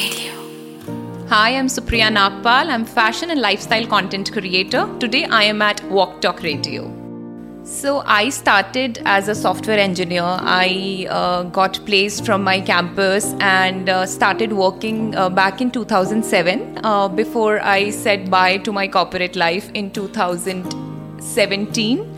Radio. Hi, I'm Supriya Nagpal. I'm fashion and lifestyle content creator. Today I am at Walk Talk Radio. So I started as a software engineer. I uh, got placed from my campus and uh, started working uh, back in 2007 uh, before I said bye to my corporate life in 2017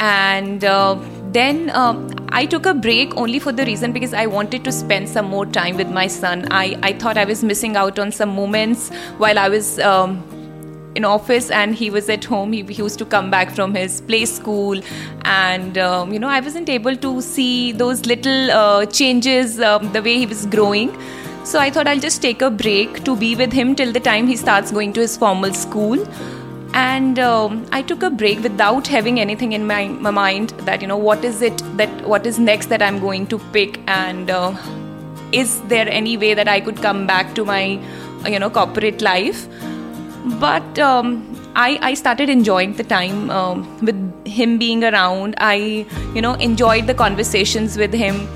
and uh, then uh, I took a break only for the reason because I wanted to spend some more time with my son. I, I thought I was missing out on some moments while I was um, in office and he was at home. He, he used to come back from his play school, and um, you know I wasn't able to see those little uh, changes, um, the way he was growing. So I thought I'll just take a break to be with him till the time he starts going to his formal school and um, i took a break without having anything in my, my mind that you know what is it that what is next that i'm going to pick? And uh, is there any way that i could come back to my you know corporate life? But um, I, I started enjoying the time um, with him being around. I you know enjoyed the conversations with him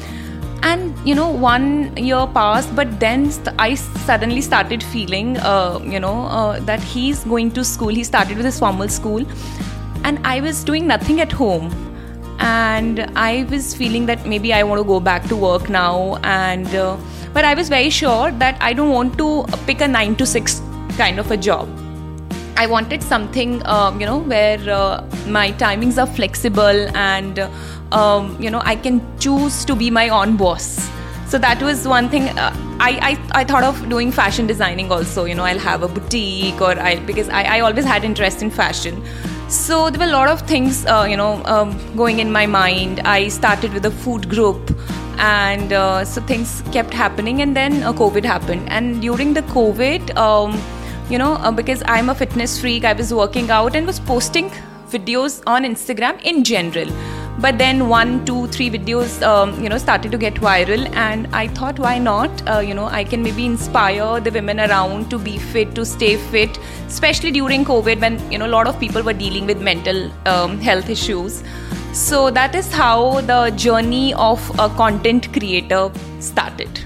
and you know one year passed but then st- i suddenly started feeling uh, you know uh, that he's going to school. He started with his formal school. And i was doing nothing at home. And i was feeling that maybe i want to go back to work now. And uh, but i was very sure that i don't want to pick a 9 to 6 kind of a job I wanted something, um, you know, where uh, my timings are flexible and um, you know I can choose to be my own boss. So that was one thing. Uh, I, I I thought of doing fashion designing also. You know, I'll have a boutique or I because I, I always had interest in fashion. So there were a lot of things, uh, you know, um, going in my mind. I started with a food group, and uh, so things kept happening. And then uh, COVID happened, and during the COVID, um, you know, uh, because I'm a fitness freak, I was working out and was posting videos on Instagram in general. But then one two three videos um, you know started to get viral and i thought why not? Uh, you know i can maybe inspire the women around to be fit to stay fit especially during covid when you know a lot of people were dealing with mental um, health issues. So that is how the journey of a content creator started